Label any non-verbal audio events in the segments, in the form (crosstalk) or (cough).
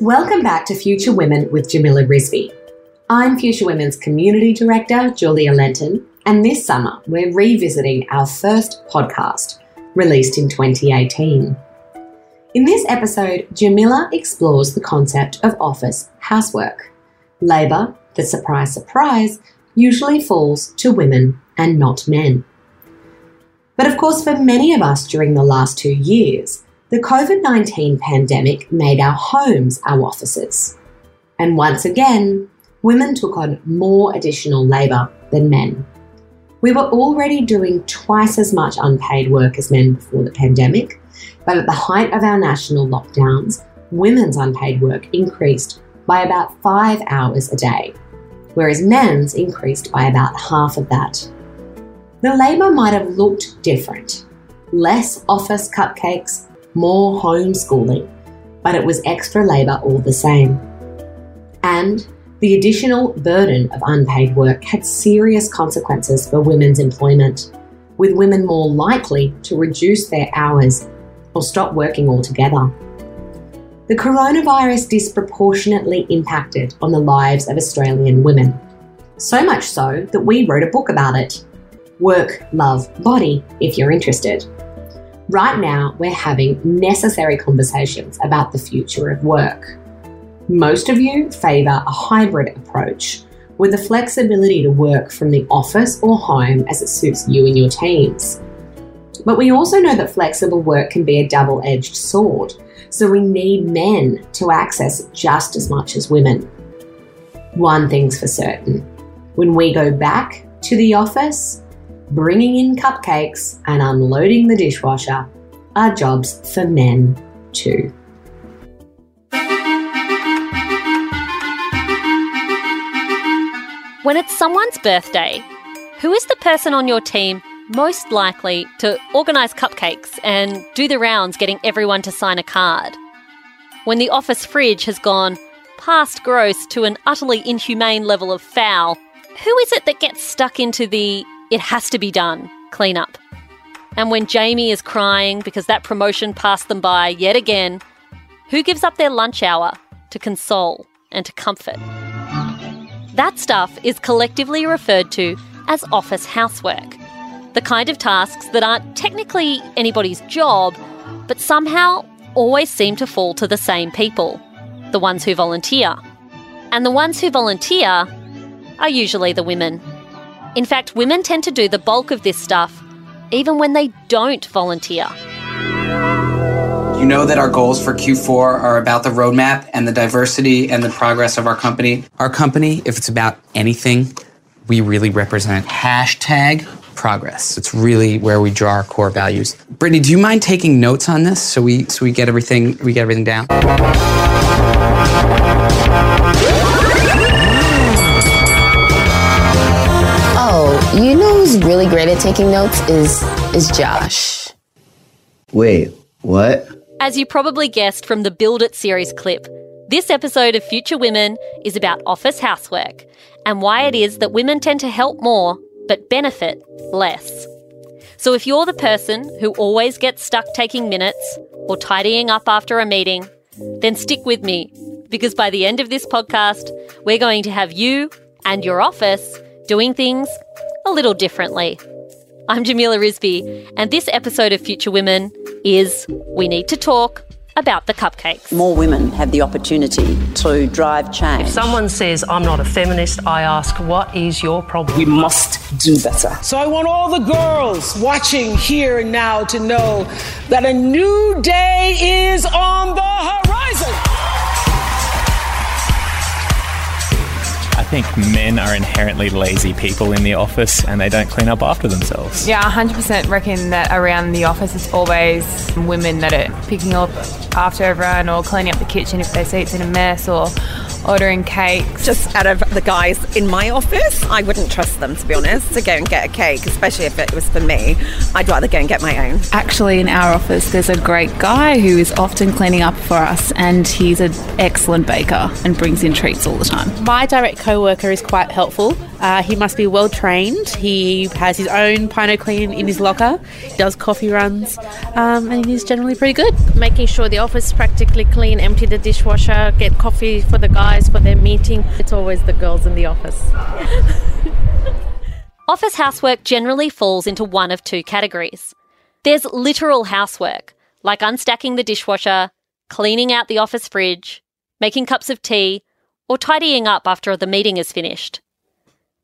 Welcome back to Future Women with Jamila Rizvi. I'm Future Women's Community Director, Julia Lenton, and this summer we're revisiting our first podcast, released in 2018. In this episode, Jamila explores the concept of office housework, labour the surprise, surprise, usually falls to women and not men. But of course, for many of us during the last two years, the COVID 19 pandemic made our homes our offices. And once again, women took on more additional labour than men. We were already doing twice as much unpaid work as men before the pandemic, but at the height of our national lockdowns, women's unpaid work increased by about five hours a day, whereas men's increased by about half of that. The labour might have looked different less office cupcakes, more homeschooling, but it was extra labour all the same. And the additional burden of unpaid work had serious consequences for women's employment, with women more likely to reduce their hours or stop working altogether. The coronavirus disproportionately impacted on the lives of Australian women. So much so that we wrote a book about it Work, Love, Body, if you're interested. Right now, we're having necessary conversations about the future of work. Most of you favour a hybrid approach with the flexibility to work from the office or home as it suits you and your teams. But we also know that flexible work can be a double edged sword, so we need men to access it just as much as women. One thing's for certain when we go back to the office, bringing in cupcakes and unloading the dishwasher are jobs for men too. When it's someone's birthday, who is the person on your team most likely to organise cupcakes and do the rounds getting everyone to sign a card? When the office fridge has gone past gross to an utterly inhumane level of foul, who is it that gets stuck into the it has to be done Clean up. And when Jamie is crying because that promotion passed them by yet again, who gives up their lunch hour to console and to comfort? That stuff is collectively referred to as office housework. The kind of tasks that aren't technically anybody's job, but somehow always seem to fall to the same people the ones who volunteer. And the ones who volunteer are usually the women. In fact, women tend to do the bulk of this stuff, even when they don't volunteer. You know that our goals for Q4 are about the roadmap and the diversity and the progress of our company. Our company, if it's about anything, we really represent hashtag progress. It's really where we draw our core values. Brittany, do you mind taking notes on this so we so we get everything we get everything down? Really great at taking notes is is Josh. Wait, what? As you probably guessed from the Build It series clip, this episode of Future Women is about office housework and why it is that women tend to help more but benefit less. So if you're the person who always gets stuck taking minutes or tidying up after a meeting, then stick with me because by the end of this podcast, we're going to have you and your office doing things a little differently. I'm Jamila Rizvi, and this episode of Future Women is We Need to Talk about the cupcakes. More women have the opportunity to drive change. If someone says, I'm not a feminist, I ask, what is your problem? We must do better. So I want all the girls watching here and now to know that a new day is on the horizon. Think men are inherently lazy people in the office and they don't clean up after themselves. Yeah, 100% reckon that around the office it's always women that are picking up after everyone or cleaning up the kitchen if they see it's in a mess or ordering cakes. Just out of the guys in my office, I wouldn't trust them to be honest to go and get a cake, especially if it was for me. I'd rather go and get my own. Actually, in our office, there's a great guy who is often cleaning up for us, and he's an excellent baker and brings in treats all the time. My direct co worker is quite helpful. Uh, he must be well trained. He has his own Pine O Cleen in his locker, he does coffee runs, um, and he's generally pretty good. Making sure the office is practically clean, empty the dishwasher, get coffee for the guys for their meeting. It's always the girls in the office. (laughs) Office housework generally falls into one of two categories. There's literal housework, like unstacking the dishwasher, cleaning out the office fridge, making cups of tea, or tidying up after the meeting is finished.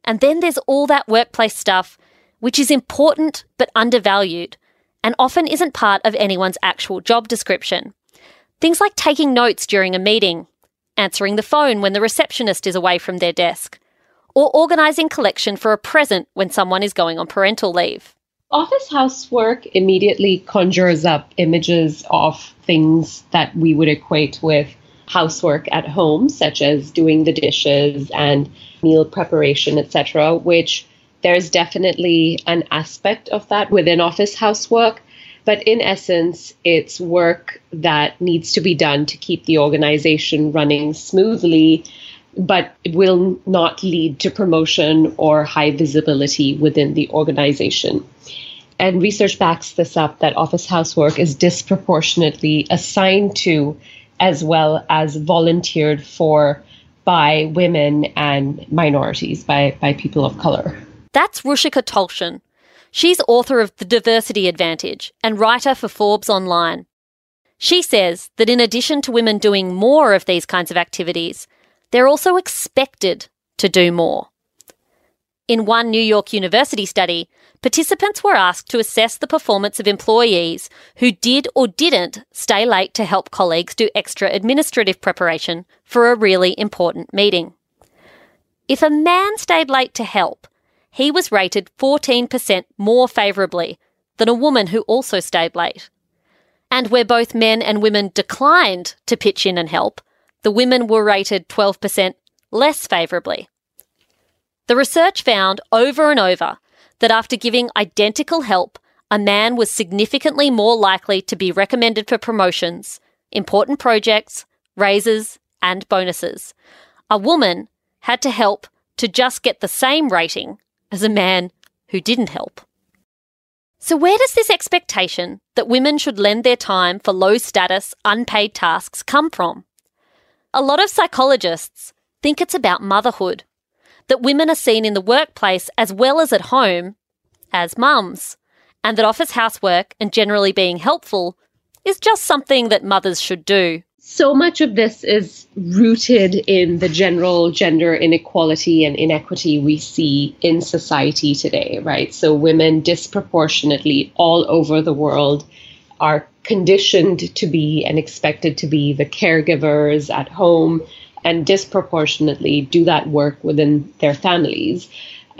And then there's all that workplace stuff, which is important but undervalued, and often isn't part of anyone's actual job description. Things like taking notes during a meeting, answering the phone when the receptionist is away from their desk, or organising collection for a present when someone is going on parental leave. Office housework immediately conjures up images of things that we would equate with housework at home, such as doing the dishes and meal preparation, etc., which there's definitely an aspect of that within office housework. But in essence, it's work that needs to be done to keep the organization running smoothly but will not lead to promotion or high visibility within the organization. And research backs this up that office housework is disproportionately assigned to as well as volunteered for by women and minorities, by, by people of color. That's Ruchika Tulshyan. She's author of The Diversity Advantage and writer for Forbes Online. She says that in addition to women doing more of these kinds of activities, they're also expected to do more. In one New York University study, participants were asked to assess the performance of employees who did or didn't stay late to help colleagues do extra administrative preparation for a really important meeting. If a man stayed late to help, he was rated 14% more favourably than a woman who also stayed late. And where both men and women declined to pitch in and help, the women were rated 12% less favourably. The research found over and over that after giving identical help, a man was significantly more likely to be recommended for promotions, important projects, raises, and bonuses. A woman had to help to just get the same rating as a man who didn't help. So, where does this expectation that women should lend their time for low status, unpaid tasks come from? A lot of psychologists think it's about motherhood, that women are seen in the workplace as well as at home as mums, and that office housework and generally being helpful is just something that mothers should do. So much of this is rooted in the general gender inequality and inequity we see in society today, right? So, women disproportionately all over the world are conditioned to be and expected to be the caregivers at home and disproportionately do that work within their families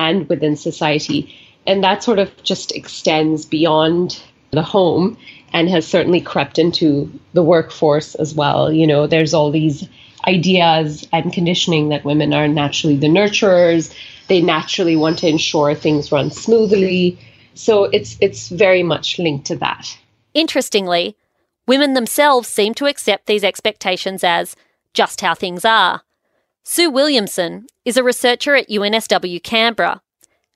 and within society. And that sort of just extends beyond the home and has certainly crept into the workforce as well. You know, there's all these ideas and conditioning that women are naturally the nurturers. They naturally want to ensure things run smoothly. So it's it's very much linked to that. Interestingly, women themselves seem to accept these expectations as just how things are. Sue Williamson is a researcher at UNSW Canberra,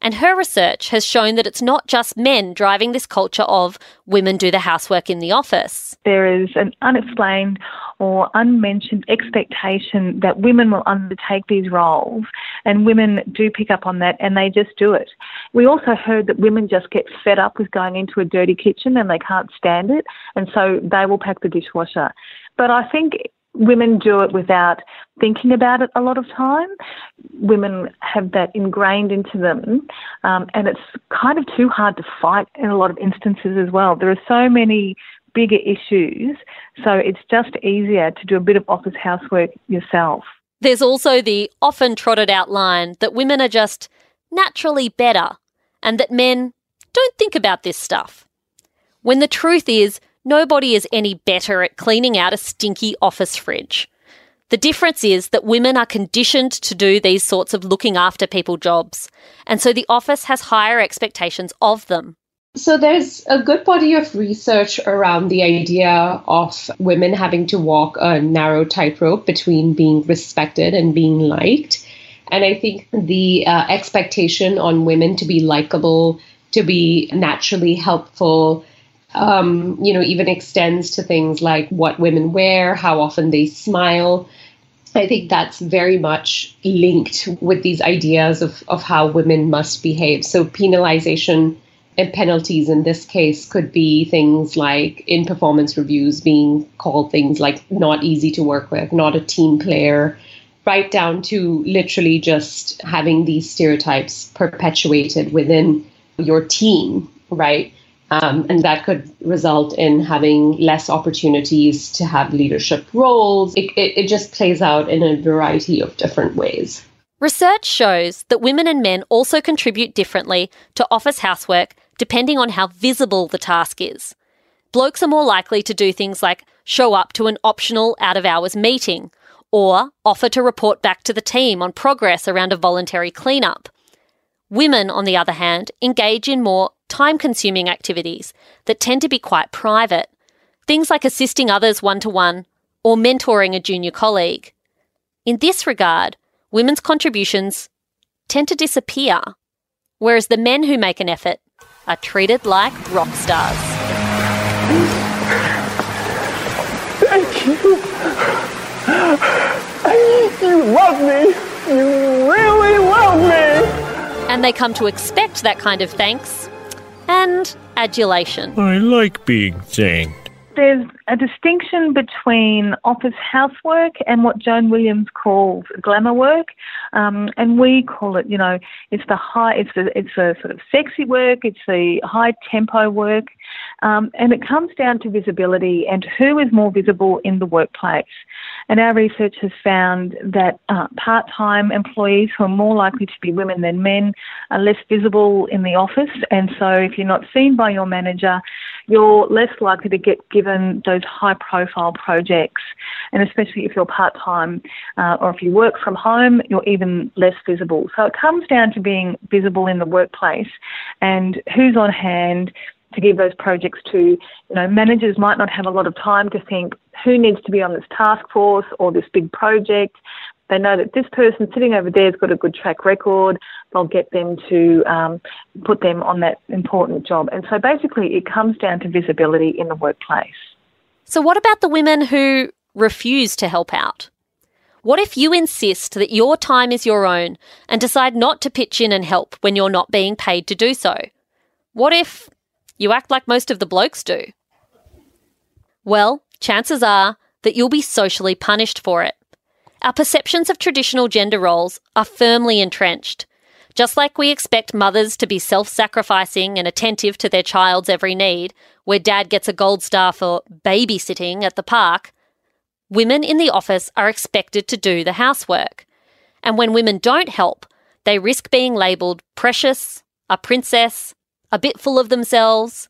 and her research has shown that it's not just men driving this culture of women do the housework in the office. There is an unexplained or unmentioned expectation that women will undertake these roles, and women do pick up on that and they just do it. We also heard that women just get fed up with going into a dirty kitchen and they can't stand it, and so they will pack the dishwasher. But I think women do it without thinking about it a lot of time. Women have that ingrained into them, um, and it's kind of too hard to fight in a lot of instances as well. There are so many bigger issues. So it's just easier to do a bit of office housework yourself. There's also the often trotted out line that women are just naturally better and that men don't think about this stuff. When the truth is, nobody is any better at cleaning out a stinky office fridge. The difference is that women are conditioned to do these sorts of looking after people jobs, and so the office has higher expectations of them. So there's a good body of research around the idea of women having to walk a narrow tightrope between being respected and being liked. And I think the uh, expectation on women to be likable, to be naturally helpful, um, you know, even extends to things like what women wear, how often they smile. I think that's very much linked with these ideas of, of how women must behave. So, penalization and penalties in this case could be things like in performance reviews being called things like not easy to work with, not a team player, right down to literally just having these stereotypes perpetuated within your team, right? Um, and that could result in having less opportunities to have leadership roles. It, it, it just plays out in a variety of different ways. Research shows that women and men also contribute differently to office housework depending on how visible the task is. Blokes are more likely to do things like show up to an optional out of hours meeting or offer to report back to the team on progress around a voluntary cleanup. Women, on the other hand, engage in more time consuming activities that tend to be quite private, things like assisting others one to one or mentoring a junior colleague. In this regard, women's contributions tend to disappear, whereas the men who make an effort are treated like rock stars. Thank you. You love me. And they come to expect that kind of thanks and adulation. I like being thanked. There's a distinction between office housework and what Joan Williams calls glamour work, um, and we call it, you know, it's the high, it's the, it's sort of sexy work, it's the high tempo work, um, and it comes down to visibility and who is more visible in the workplace. And our research has found that uh, part time employees who are more likely to be women than men are less visible in the office. And so if you're not seen by your manager, you're less likely to get given those high profile projects. And especially if you're part time uh, or if you work from home, you're even less visible. So it comes down to being visible in the workplace and who's on hand to give those projects to. You know, managers might not have a lot of time to think who needs to be on this task force or this big project. They know that this person sitting over there has got a good track record. They'll get them to um, put them on that important job. And so basically, it comes down to visibility in the workplace. So, what about the women who refuse to help out? What if you insist that your time is your own and decide not to pitch in and help when you're not being paid to do so? What if you act like most of the blokes do? Well, chances are that you'll be socially punished for it. Our perceptions of traditional gender roles are firmly entrenched. Just like we expect mothers to be self sacrificing and attentive to their child's every need, where dad gets a gold star for babysitting at the park, women in the office are expected to do the housework. And when women don't help, they risk being labelled precious, a princess, a bit full of themselves,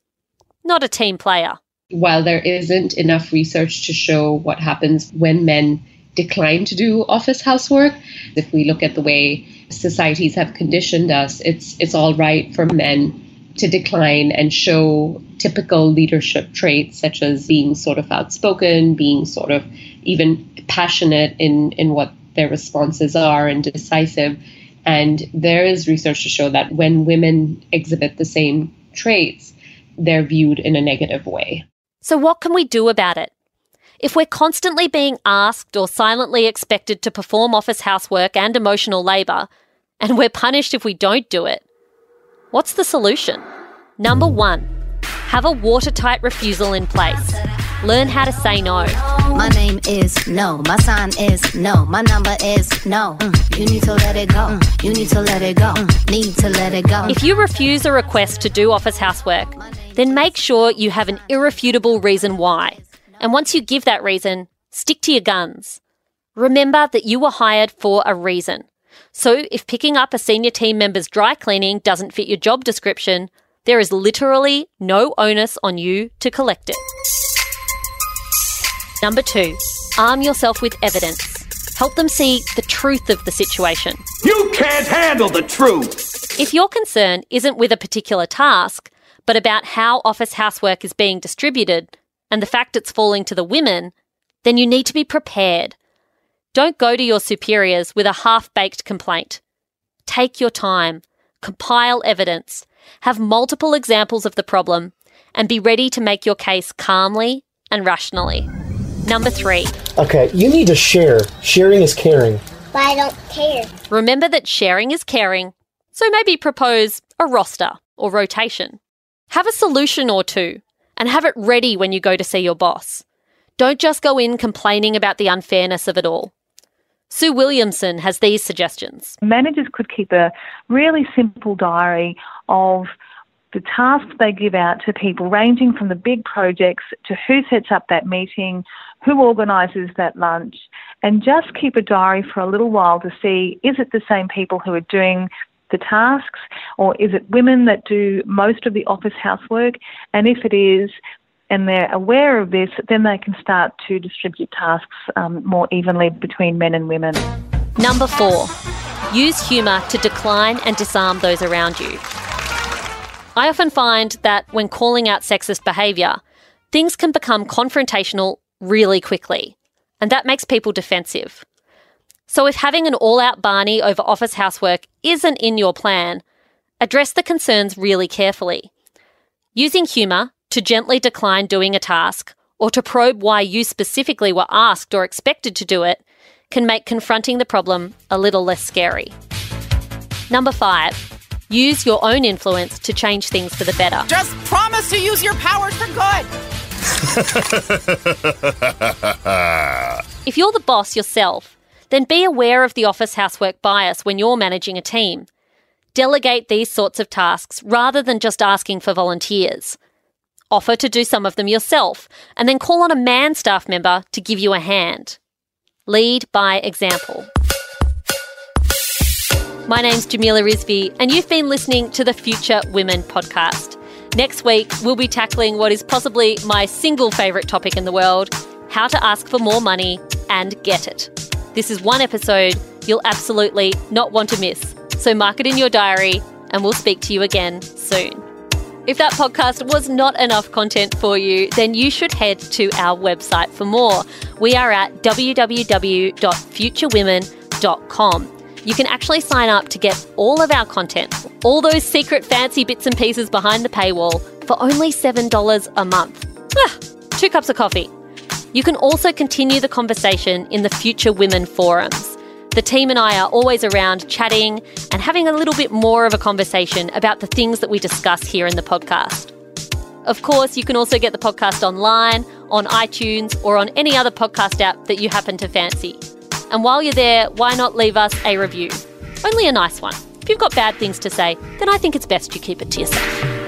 not a team player while there isn't enough research to show what happens when men decline to do office housework, if we look at the way societies have conditioned us, it's it's all right for men to decline and show typical leadership traits such as being sort of outspoken, being sort of even passionate in, in what their responses are and decisive. And there is research to show that when women exhibit the same traits, they're viewed in a negative way. So, what can we do about it? If we're constantly being asked or silently expected to perform office housework and emotional labour, and we're punished if we don't do it, what's the solution? Number one, have a watertight refusal in place. Learn how to say no. My name is no. My sign is no. My number is no. Mm. You need to let it go. Mm. You need to let it go. Mm. Need to let it go. If you refuse a request to do office housework, then make sure you have an irrefutable reason why. And once you give that reason, stick to your guns. Remember that you were hired for a reason. So if picking up a senior team member's dry cleaning doesn't fit your job description, there is literally no onus on you to collect it. Number two, arm yourself with evidence. Help them see the truth of the situation. You can't handle the truth! If your concern isn't with a particular task, but about how office housework is being distributed and the fact it's falling to the women, then you need to be prepared. Don't go to your superiors with a half baked complaint. Take your time, compile evidence, have multiple examples of the problem, and be ready to make your case calmly and rationally. Number three, Okay, you need to share. Sharing is caring. But I don't care. remember that sharing is caring, so maybe propose a roster or rotation. Have a solution or two, and have it ready when you go to see your boss. Don't just go in complaining about the unfairness of it all. Sue Williamson has these suggestions. Managers could keep a really simple diary of the tasks they give out to people, ranging from the big projects to who sets up that meeting, who organises that lunch, and just keep a diary for a little while to see is it the same people who are doing the tasks or is it women that do most of the office housework? And if it is, and they're aware of this, then they can start to distribute tasks um, more evenly between men and women. Number four, use humour to decline and disarm those around you. I often find that when calling out sexist behaviour, things can become confrontational really quickly, and that makes people defensive. So if having an all out Barney over office housework isn't in your plan, address the concerns really carefully. Using humour to gently decline doing a task or to probe why you specifically were asked or expected to do it can make confronting the problem a little less scary. Number five, use your own influence to change things for the better. Just promise to use your powers for good. (laughs) If you're the boss yourself, then be aware of the office housework bias when you're managing a team. Delegate these sorts of tasks rather than just asking for volunteers. Offer to do some of them yourself, and then call on a man staff member to give you a hand. Lead by example. My name's Jamila Rizvi, and you've been listening to the Future Women podcast. Next week, we'll be tackling what is possibly my single favourite topic in the world how to ask for more money and get it. This is one episode you'll absolutely not want to miss, so mark it in your diary, and we'll speak to you again soon. If that podcast was not enough content for you, then you should head to our website for more. We are at www.futurewomen.com. You can actually sign up to get all of our content, all those secret fancy bits and pieces behind the paywall for only $7 a month. Ah, two cups of coffee. You can also continue the conversation in the Future Women forums. The team and I are always around chatting and having a little bit more of a conversation about the things that we discuss here in the podcast. Of course, you can also get the podcast online, on iTunes, or on any other podcast app that you happen to fancy. And while you're there, why not leave us a review? Only a nice one. If you've got bad things to say, then I think it's best you keep it to yourself.